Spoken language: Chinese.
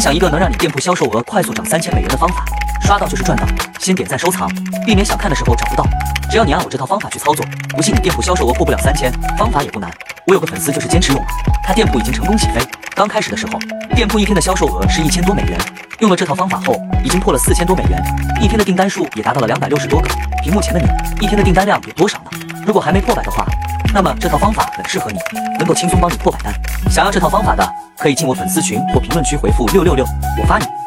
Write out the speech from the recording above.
分享一个能让你店铺销售额快速涨三千美元的方法，刷到就是赚到。先点赞收藏，避免想看的时候找不到。只要你按我这套方法去操作，不信你店铺销售额破不了三千，方法也不难。我有个粉丝就是坚持用了，他店铺已经成功起飞。刚开始的时候，店铺一天的销售额是一千多美元，用了这套方法后，已经破了四千多美元，一天的订单数也达到了两百六十多个。屏幕前的你，一天的订单量有多少呢？如果还没破百的话，那么这套方法很适合你，能够轻松帮你破百单。想要这套方法的，可以进我粉丝群或评论区回复六六六，我发你。